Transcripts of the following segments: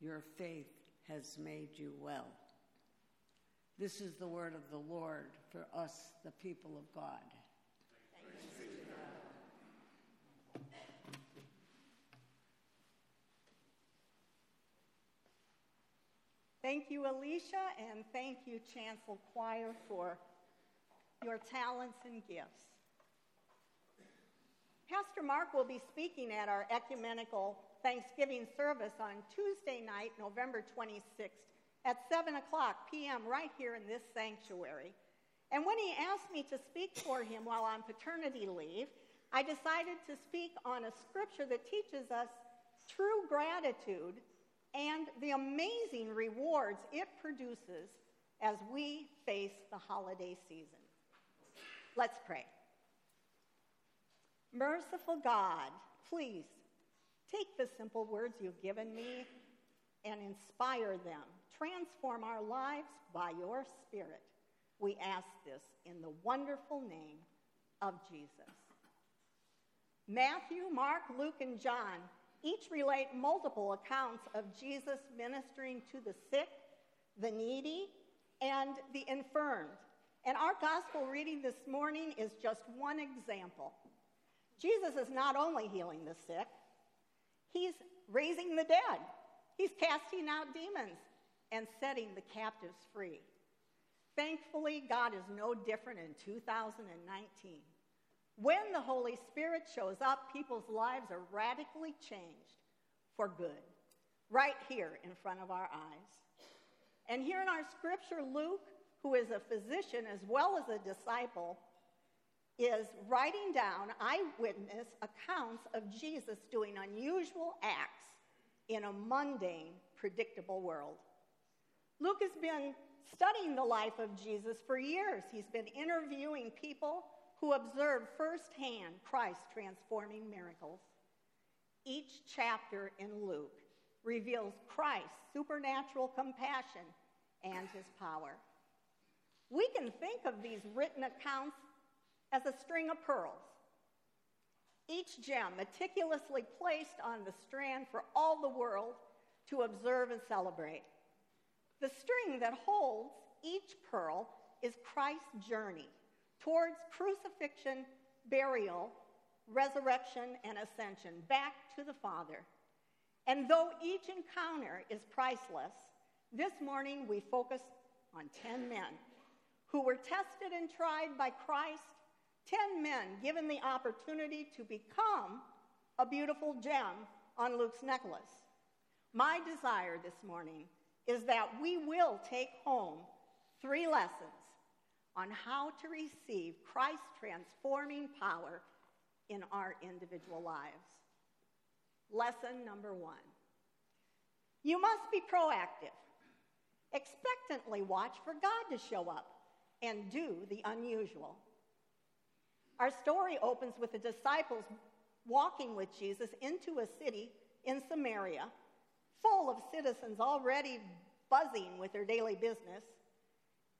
Your faith has made you well. This is the word of the Lord for us, the people of God. Thank you, Alicia, and thank you, Chancel Choir, for your talents and gifts. Pastor Mark will be speaking at our ecumenical Thanksgiving service on Tuesday night, November 26th at 7 o'clock p.m. right here in this sanctuary. And when he asked me to speak for him while on paternity leave, I decided to speak on a scripture that teaches us true gratitude and the amazing rewards it produces as we face the holiday season. Let's pray. Merciful God, please take the simple words you've given me and inspire them. Transform our lives by your Spirit. We ask this in the wonderful name of Jesus. Matthew, Mark, Luke, and John each relate multiple accounts of Jesus ministering to the sick, the needy, and the infirmed. And our gospel reading this morning is just one example. Jesus is not only healing the sick, he's raising the dead. He's casting out demons and setting the captives free. Thankfully, God is no different in 2019. When the Holy Spirit shows up, people's lives are radically changed for good, right here in front of our eyes. And here in our scripture, Luke, who is a physician as well as a disciple, is writing down eyewitness accounts of Jesus doing unusual acts in a mundane, predictable world. Luke has been studying the life of Jesus for years. He's been interviewing people who observed firsthand Christ transforming miracles. Each chapter in Luke reveals Christ's supernatural compassion and his power. We can think of these written accounts as a string of pearls each gem meticulously placed on the strand for all the world to observe and celebrate. The string that holds each pearl is Christ's journey towards crucifixion, burial, resurrection, and ascension back to the Father. And though each encounter is priceless, this morning we focus on 10 men who were tested and tried by Christ 10 men given the opportunity to become a beautiful gem on Luke's necklace. My desire this morning is that we will take home three lessons on how to receive Christ's transforming power in our individual lives. Lesson number one you must be proactive. Expectantly watch for God to show up and do the unusual. Our story opens with the disciples walking with Jesus into a city in Samaria, full of citizens already buzzing with their daily business.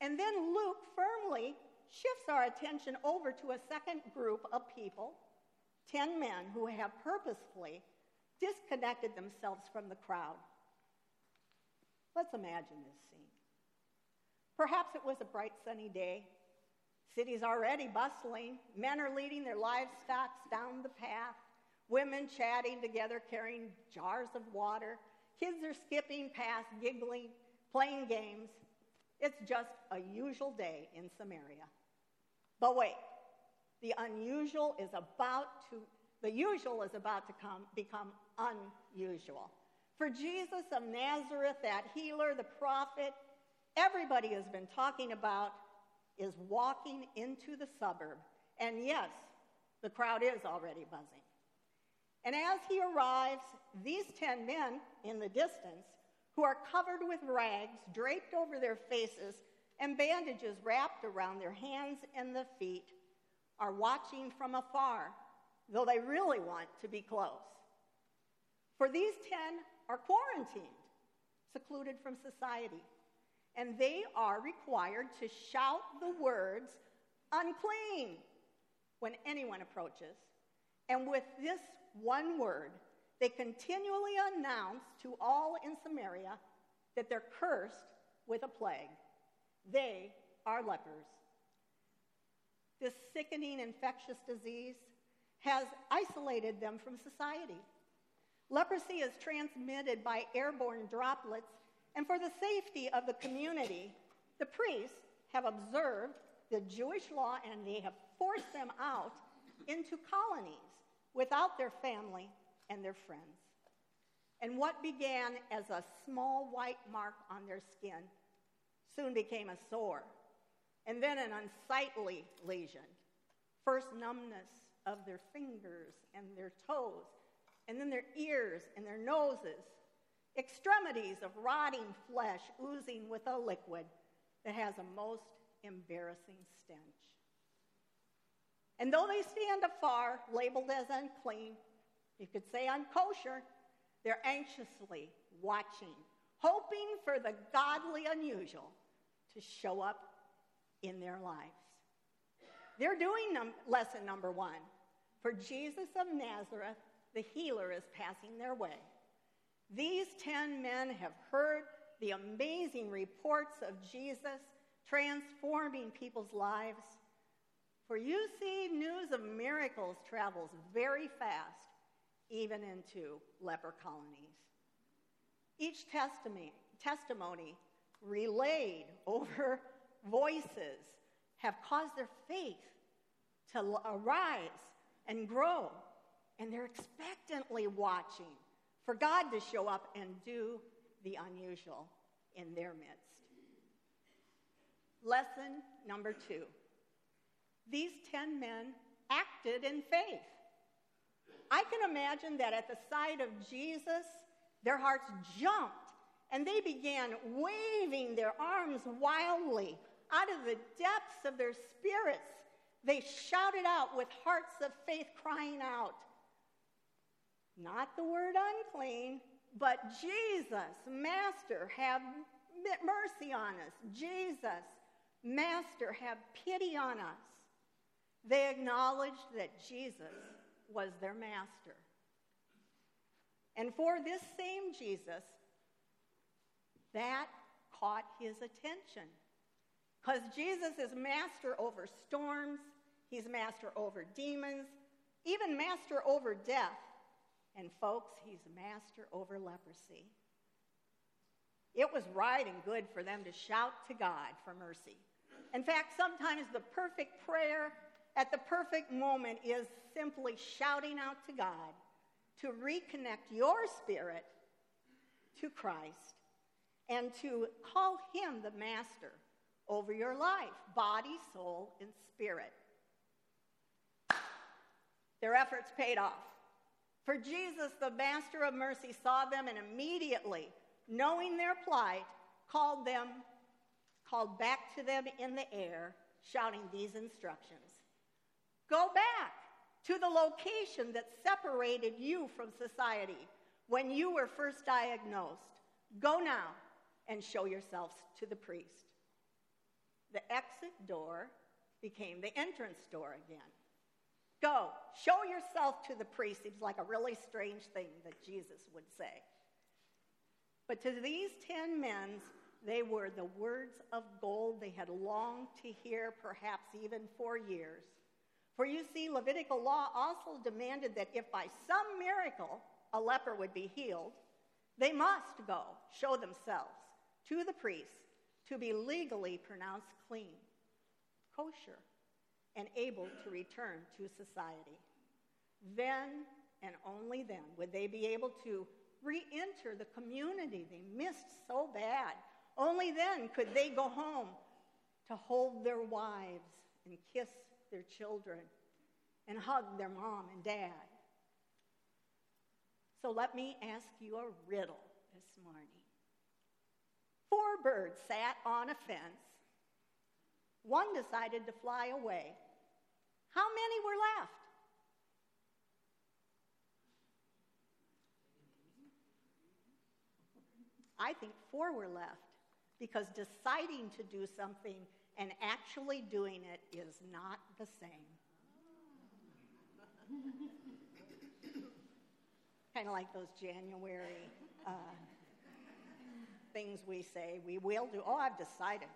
And then Luke firmly shifts our attention over to a second group of people, 10 men who have purposefully disconnected themselves from the crowd. Let's imagine this scene. Perhaps it was a bright sunny day. City's already bustling. Men are leading their livestock down the path. Women chatting together, carrying jars of water. Kids are skipping past, giggling, playing games. It's just a usual day in Samaria. But wait, the unusual is about to, the usual is about to come, become unusual. For Jesus of Nazareth, that healer, the prophet, everybody has been talking about, is walking into the suburb. And yes, the crowd is already buzzing. And as he arrives, these ten men in the distance, who are covered with rags draped over their faces and bandages wrapped around their hands and the feet, are watching from afar, though they really want to be close. For these ten are quarantined, secluded from society, and they are required to shout the words unclean when anyone approaches. And with this one word, they continually announce to all in Samaria that they're cursed with a plague. They are lepers. This sickening infectious disease has isolated them from society. Leprosy is transmitted by airborne droplets, and for the safety of the community, the priests have observed the Jewish law and they have forced them out into colonies without their family and their friends. And what began as a small white mark on their skin soon became a sore, and then an unsightly lesion. First, numbness of their fingers and their toes, and then their ears and their noses, extremities of rotting flesh oozing with a liquid that has a most embarrassing stench. And though they stand afar, labeled as unclean, you could say unkosher, they're anxiously watching, hoping for the godly unusual to show up in their lives. They're doing num- lesson number one. For Jesus of Nazareth, the healer is passing their way. These ten men have heard the amazing reports of Jesus transforming people's lives. For you see, news of miracles travels very fast, even into leper colonies. Each testimony, testimony relayed over voices have caused their faith to arise and grow. And they're expectantly watching for God to show up and do the unusual in their midst. Lesson number two these 10 men acted in faith. I can imagine that at the sight of Jesus, their hearts jumped and they began waving their arms wildly out of the depths of their spirits. They shouted out with hearts of faith, crying out, not the word unclean, but Jesus, Master, have mercy on us. Jesus, Master, have pity on us. They acknowledged that Jesus was their master. And for this same Jesus, that caught his attention. Because Jesus is master over storms, he's master over demons, even master over death. And folks, he's a master over leprosy. It was right and good for them to shout to God for mercy. In fact, sometimes the perfect prayer at the perfect moment is simply shouting out to God to reconnect your spirit to Christ and to call him the master over your life, body, soul, and spirit. Their efforts paid off. For Jesus, the Master of Mercy, saw them and immediately, knowing their plight, called them, called back to them in the air, shouting these instructions Go back to the location that separated you from society when you were first diagnosed. Go now and show yourselves to the priest. The exit door became the entrance door again. Go, show yourself to the priest seems like a really strange thing that Jesus would say. But to these ten men, they were the words of gold they had longed to hear, perhaps even for years. For you see, Levitical law also demanded that if by some miracle a leper would be healed, they must go show themselves to the priest to be legally pronounced clean, kosher, and able to return to society. Then and only then would they be able to re enter the community they missed so bad. Only then could they go home to hold their wives and kiss their children and hug their mom and dad. So let me ask you a riddle this morning. Four birds sat on a fence. One decided to fly away. How many were left? I think four were left because deciding to do something and actually doing it is not the same. kind of like those January uh, things we say. We will do, oh, I've decided.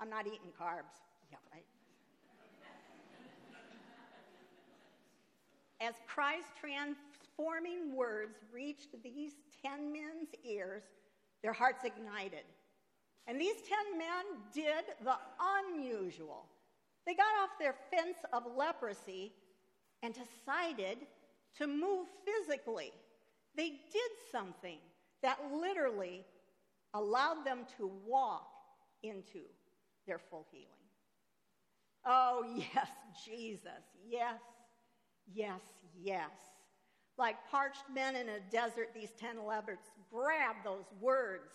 I'm not eating carbs. Yeah, right. As Christ's transforming words reached these ten men's ears, their hearts ignited. And these ten men did the unusual. They got off their fence of leprosy and decided to move physically. They did something that literally allowed them to walk into their full healing. Oh, yes, Jesus. Yes, yes, yes. Like parched men in a desert, these ten lepers grabbed those words,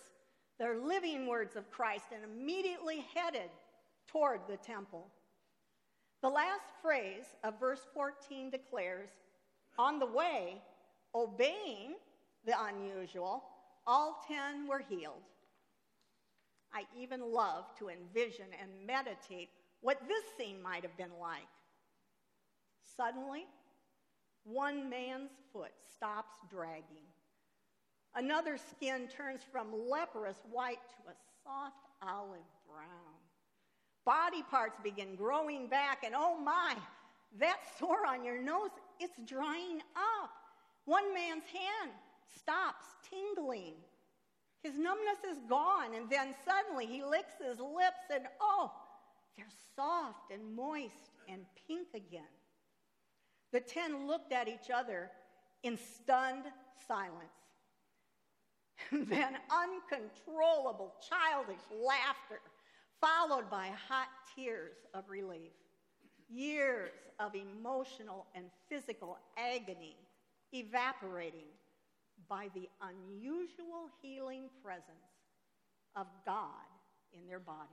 their living words of Christ, and immediately headed toward the temple. The last phrase of verse 14 declares, On the way, obeying the unusual, all ten were healed. I even love to envision and meditate what this scene might have been like. Suddenly, one man's foot stops dragging. Another skin turns from leprous white to a soft olive brown. Body parts begin growing back, and oh my, that sore on your nose, it's drying up. One man's hand stops tingling. His numbness is gone, and then suddenly he licks his lips, and oh, they're soft and moist and pink again. The ten looked at each other in stunned silence. then uncontrollable childish laughter, followed by hot tears of relief. Years of emotional and physical agony evaporating by the unusual healing presence of God in their bodies.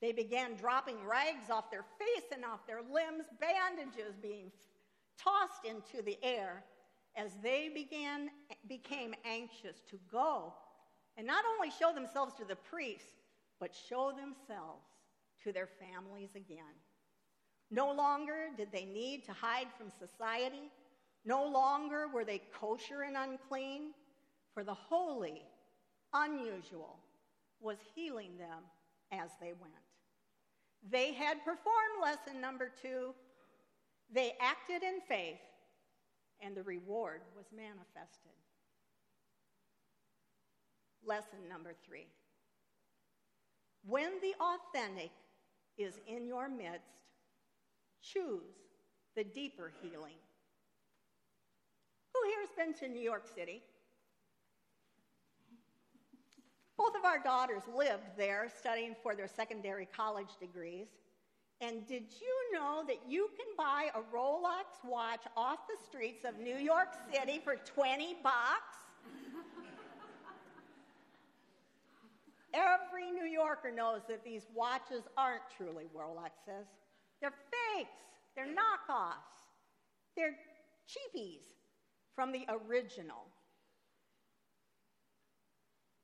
They began dropping rags off their face and off their limbs, bandages being tossed into the air as they began, became anxious to go and not only show themselves to the priests, but show themselves to their families again. No longer did they need to hide from society. No longer were they kosher and unclean, for the holy, unusual, was healing them as they went. They had performed lesson number two. They acted in faith, and the reward was manifested. Lesson number three. When the authentic is in your midst, choose the deeper healing. Been to New York City? Both of our daughters lived there studying for their secondary college degrees. And did you know that you can buy a Rolex watch off the streets of New York City for 20 bucks? Every New Yorker knows that these watches aren't truly Rolexes. They're fakes, they're knockoffs, they're cheapies from the original.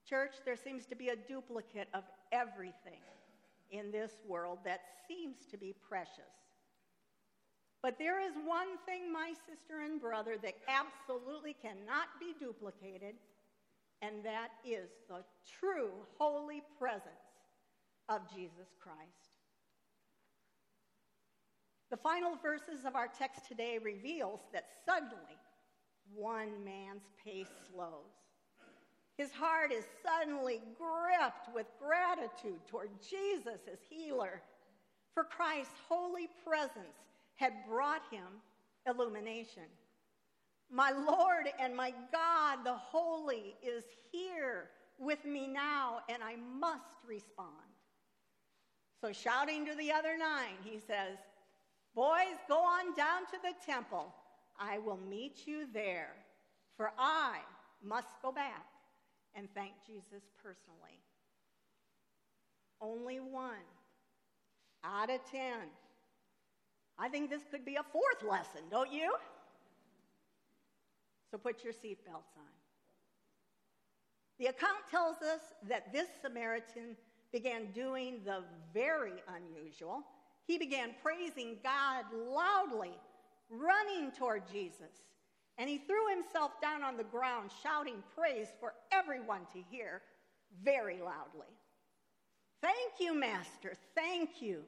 Church, there seems to be a duplicate of everything in this world that seems to be precious. But there is one thing, my sister and brother, that absolutely cannot be duplicated, and that is the true holy presence of Jesus Christ. The final verses of our text today reveals that suddenly one man's pace slows His heart is suddenly gripped with gratitude toward Jesus as healer, for Christ's holy presence had brought him illumination. My Lord and my God, the Holy, is here with me now, and I must respond. So, shouting to the other nine, he says, Boys, go on down to the temple. I will meet you there, for I must go back and thank Jesus personally. Only one out of ten. I think this could be a fourth lesson, don't you? So put your seatbelts on. The account tells us that this Samaritan began doing the very unusual. He began praising God loudly, running toward Jesus. And he threw himself down on the ground, shouting praise for everyone to hear very loudly. Thank you, Master. Thank you.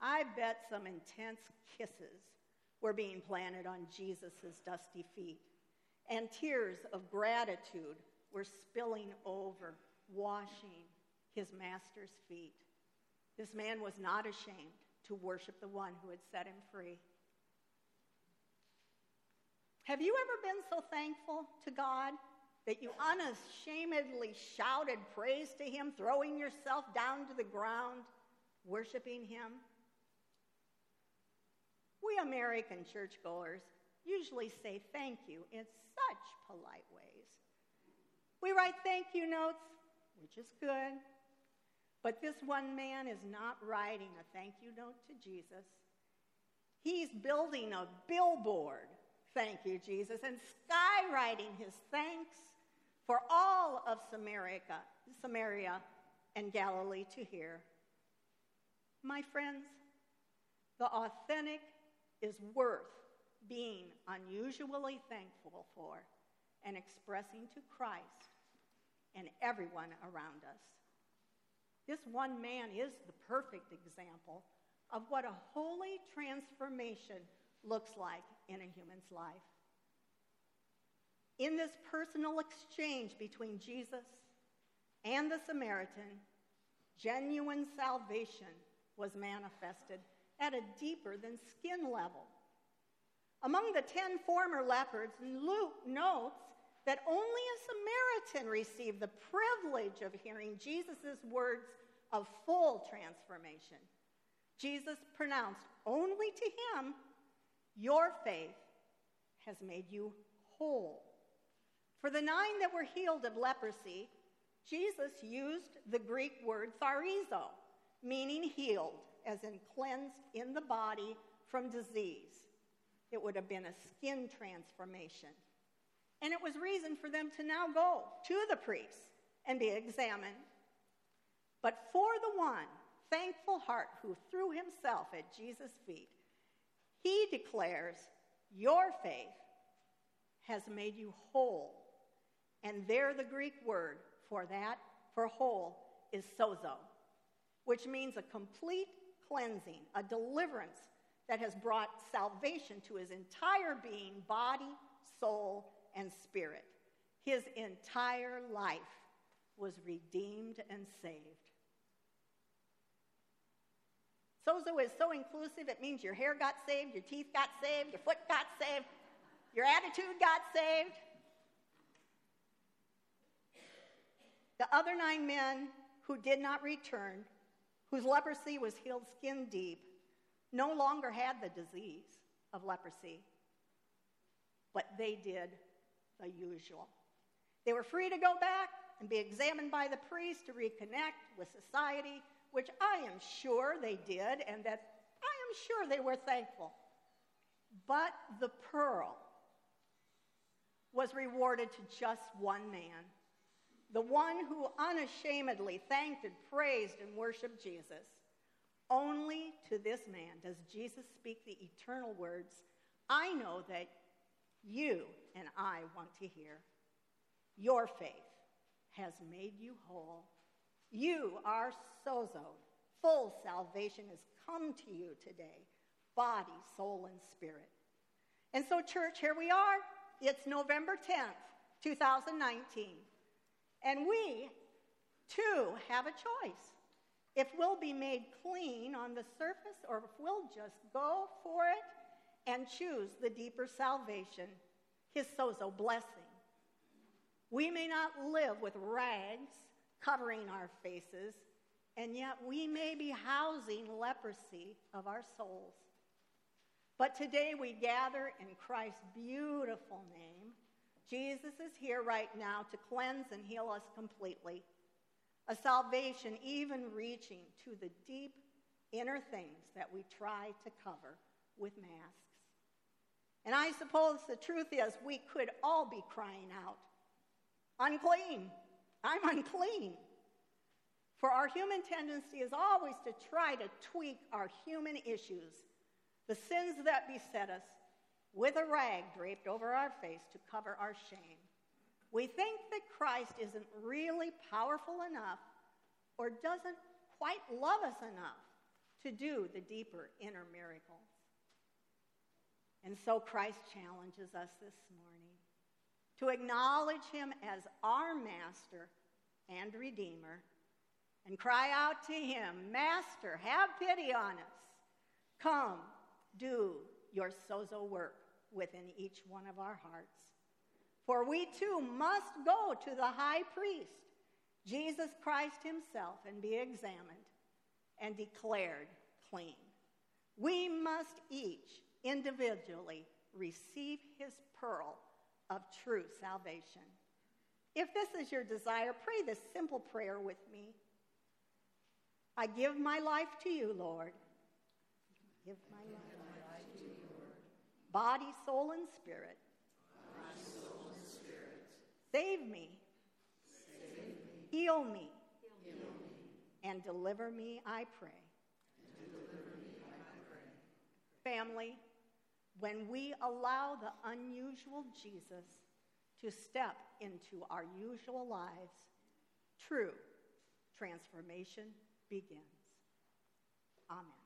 I bet some intense kisses were being planted on Jesus' dusty feet, and tears of gratitude were spilling over, washing his master's feet. This man was not ashamed to worship the one who had set him free. Have you ever been so thankful to God that you unashamedly shouted praise to Him, throwing yourself down to the ground, worshiping Him? We American churchgoers usually say thank you in such polite ways. We write thank you notes, which is good, but this one man is not writing a thank you note to Jesus. He's building a billboard, thank you, Jesus, and skywriting his thanks for all of Samaria, Samaria and Galilee to hear. My friends, the authentic is worth being unusually thankful for and expressing to Christ and everyone around us. This one man is the perfect example of what a holy transformation looks like in a human's life. In this personal exchange between Jesus and the Samaritan, genuine salvation was manifested at a deeper than skin level. Among the ten former lepers, Luke notes that only a Samaritan received the privilege of hearing Jesus' words of full transformation. Jesus pronounced only to him, Your faith has made you whole. For the nine that were healed of leprosy, Jesus used the Greek word katharizo, meaning healed as in cleansed in the body from disease. It would have been a skin transformation. And it was reason for them to now go to the priest and be examined. But for the one thankful heart who threw himself at Jesus' feet, he declares, Your faith has made you whole. And there, the Greek word for that, for whole, is sozo, which means a complete cleansing, a deliverance that has brought salvation to his entire being, body, soul, and spirit. His entire life was redeemed and saved. Sozo is so inclusive, it means your hair got saved, your teeth got saved, your foot got saved, your attitude got saved. The other nine men who did not return whose leprosy was healed skin deep, no longer had the disease of leprosy, but they did the usual. They were free to go back and be examined by the priest to reconnect with society, which I am sure they did, and that I am sure they were thankful. But the pearl was rewarded to just one man the one who unashamedly thanked and praised and worshiped Jesus. Only to this man does Jesus speak the eternal words I know that you and I want to hear. Your faith has made you whole. You are sozo. Full salvation has come to you today body, soul, and spirit. And so, church, here we are. It's November 10th. 2019. And we, too, have a choice. If we'll be made clean on the surface or if we'll just go for it and choose the deeper salvation, his sozo blessing. We may not live with rags covering our faces, and yet we may be housing leprosy of our souls. But today we gather in Christ's beautiful name. Jesus is here right now to cleanse and heal us completely. A salvation even reaching to the deep inner things that we try to cover with masks. And I suppose the truth is we could all be crying out, unclean, I'm unclean. For our human tendency is always to try to tweak our human issues the sins that beset us, with a rag draped over our face to cover our shame. We think that Christ isn't really powerful enough or doesn't quite love us enough to do the deeper inner miracles. And so Christ challenges us this morning to acknowledge him as our master and redeemer and cry out to him, Master, have pity on us. Come, do your sozo work within each one of our hearts. For we too must go to the high priest, Jesus Christ himself, and be examined and declared clean. We must each individually receive his pearl of true salvation. If this is your desire, pray this simple prayer with me. I give my life to you, Lord. Give my life body, soul, and spirit. Body, soul, and spirit. Save me. Save me. Heal me. Heal me. And deliver me, I pray. And deliver me, I pray. Family, when we allow the unusual Jesus to step into our usual lives, true transformation begins. Amen.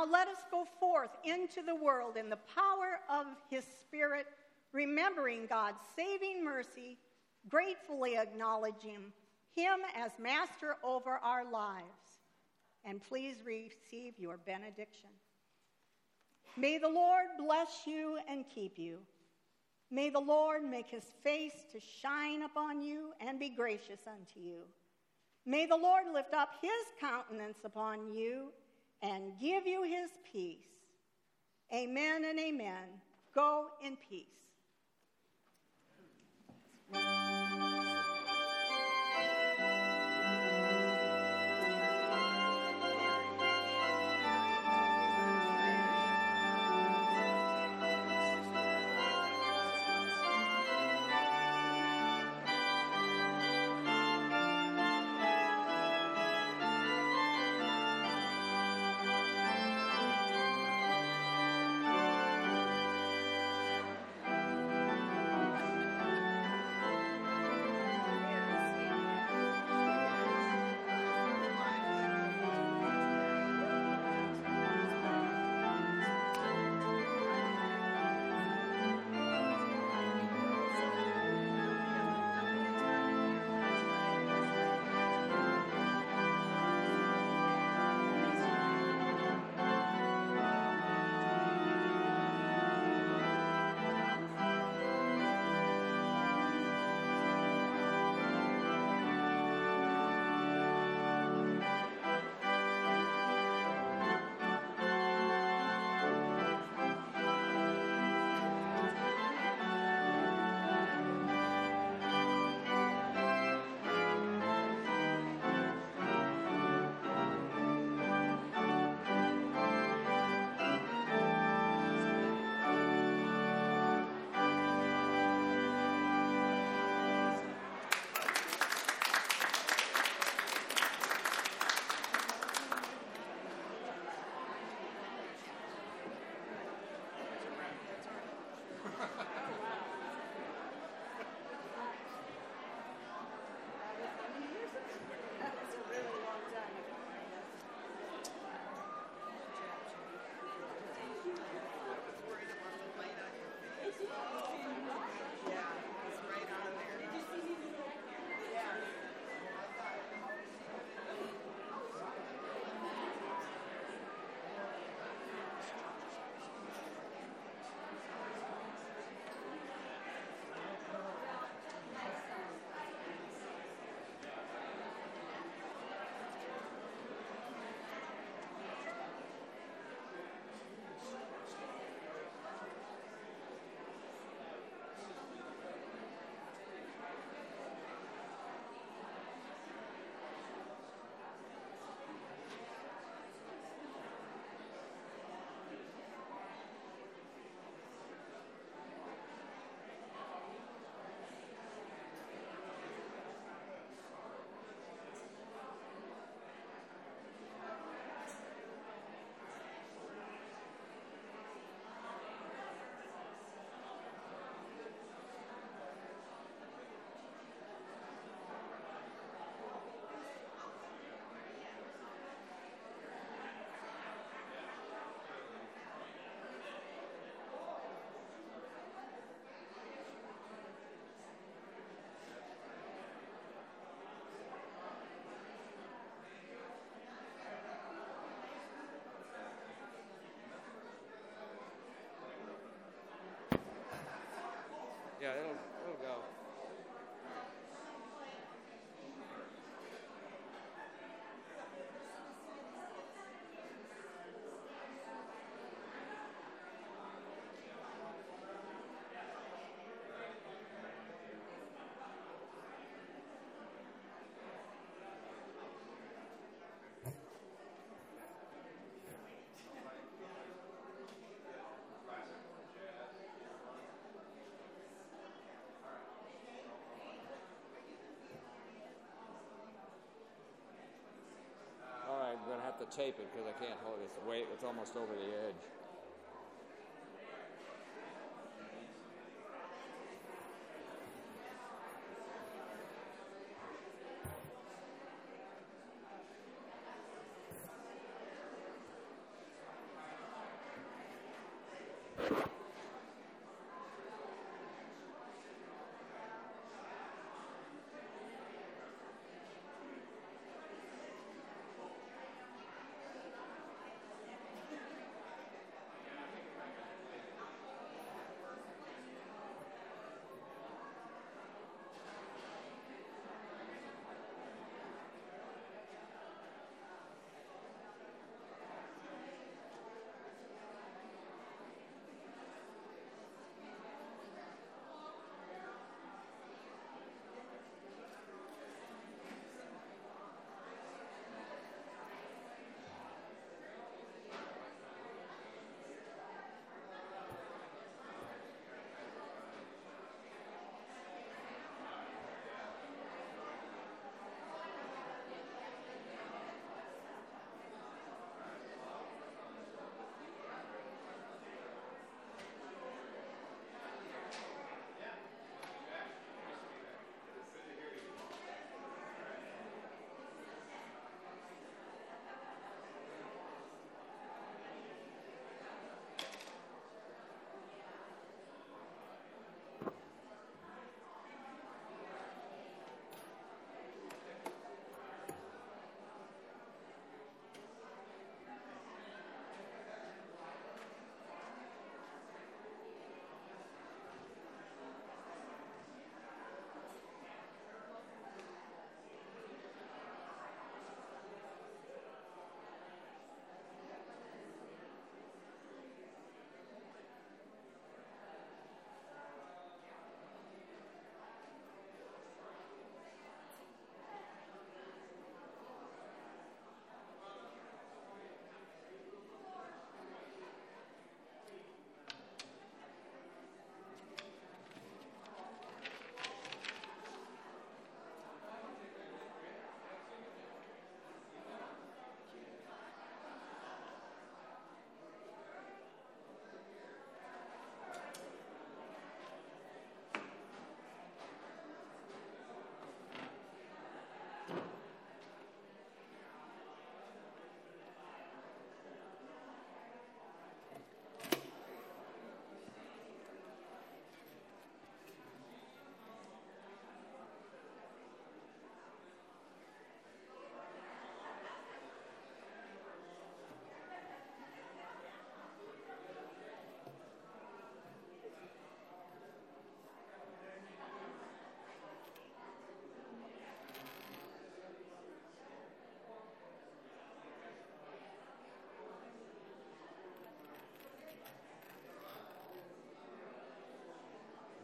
Now let us go forth into the world in the power of his Spirit, remembering God's saving mercy, gratefully acknowledging him as master over our lives. And please receive your benediction. May the Lord bless you and keep you. May the Lord make his face to shine upon you and be gracious unto you. May the Lord lift up his countenance upon you and give you his peace. Amen and amen. Go in peace. Yeah, it'll, it'll go. All right, I'm gonna have to tape it because I can't hold it. It's way, it's almost over the edge.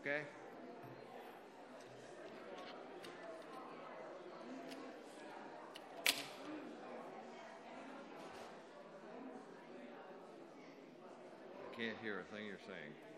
Okay? I can't hear a thing you're saying.